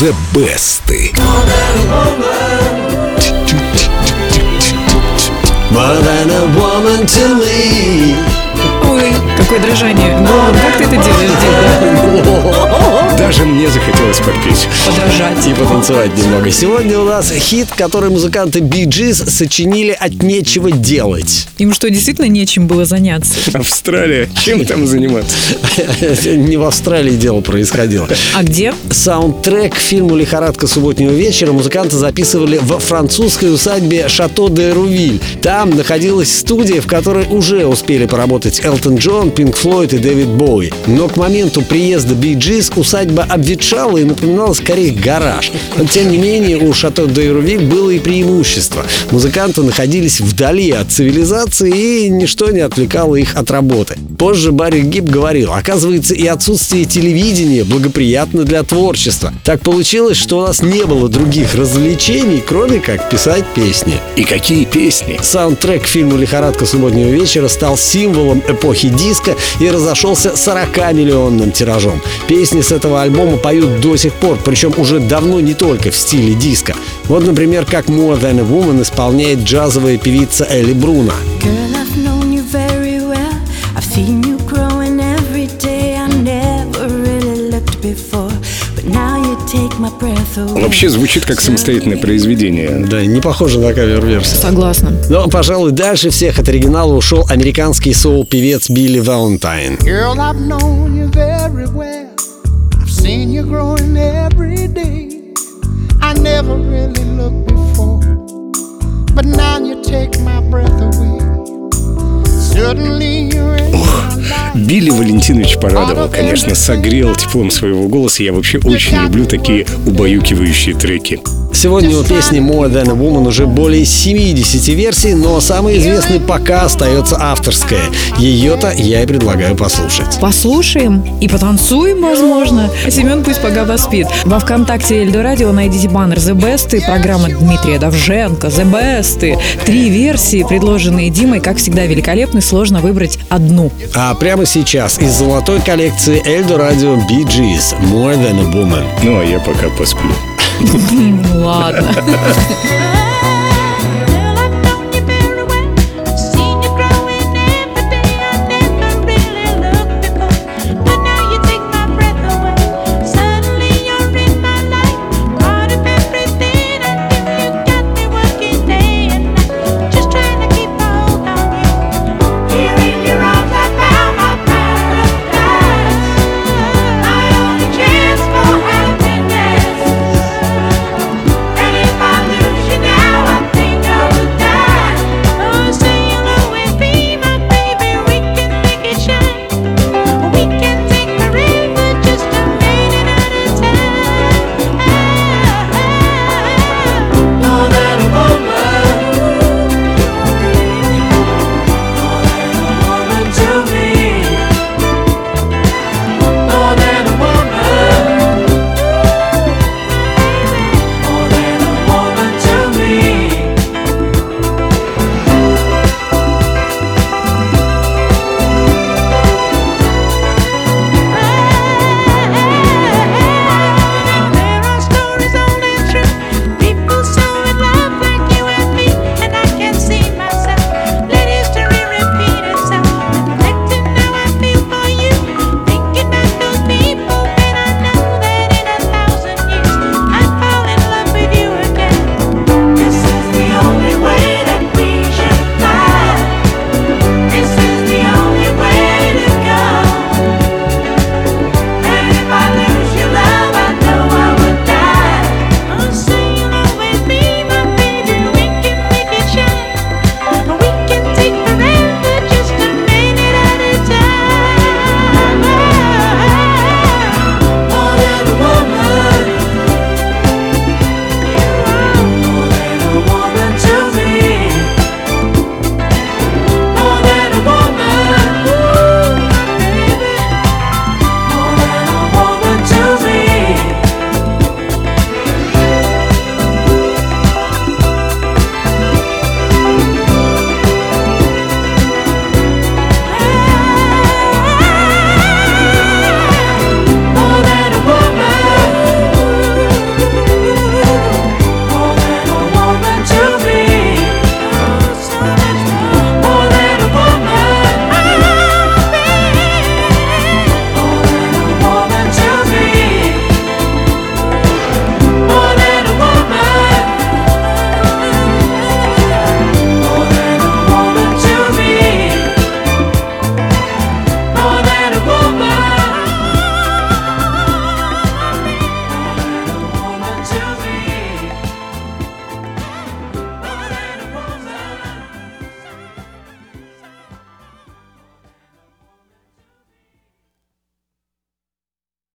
The Best. More than a woman to me. Ой, какое дрожание. Голубь, как ты это делаешь? Даже мне захотелось подпеть. Подражать. И потанцевать немного. Сегодня у нас хит, который музыканты Bee Gees сочинили от нечего делать. Им что, действительно нечем было заняться? Австралия, чем там заниматься? Не в Австралии дело происходило. А где? Саундтрек к фильму «Лихорадка субботнего вечера» музыканты записывали в французской усадьбе Шато де Рувиль. Там находилась студия, в которой уже успели поработать Элтон Джон, Пинк Флойд и Дэвид Боуи. Но к моменту приезда Би Джиз усадьба обветшала и напоминала скорее гараж. Но, тем не менее, у Шато де Рувиль было и преимущество. Музыканты находились вдали от цивилизации, и ничто не отвлекало их от работы. Позже Барри Гиб говорил, оказывается, и отсутствие телевидения благоприятно для творчества. Так получилось, что у нас не было других развлечений, кроме как писать песни. И какие песни? Саундтрек к фильму «Лихорадка субботнего вечера» стал символом эпохи диска и разошелся 40-миллионным тиражом. Песни с этого альбома поют до сих пор, причем уже давно не только в стиле диска. Вот, например, как «More Than a Woman» исполняет джазовая певица Элли Бруно. Вообще звучит как самостоятельное произведение. Да, не похоже на кавер-версию. Согласна. Но, пожалуй, дальше всех от оригинала ушел американский соул-певец Билли Валентайн. Girl, I've known you very life. Билли Валентинович порадовал, конечно, согрел теплом своего голоса. Я вообще очень люблю такие убаюкивающие треки. Сегодня у песни More Than a Woman уже более 70 версий, но самый известный пока остается авторская. Ее-то я и предлагаю послушать. Послушаем и потанцуем, возможно. Семен пусть пока поспит. Во ВКонтакте Эльдо Радио найдите баннер The Best и программа Дмитрия Давженко The Best. Три версии, предложенные Димой, как всегда, великолепны. Сложно выбрать одну. А прямо сейчас из золотой коллекции Эльдо Радио Bee Gees More Than a Woman. Ну, а я пока посплю. Ладно. 好的。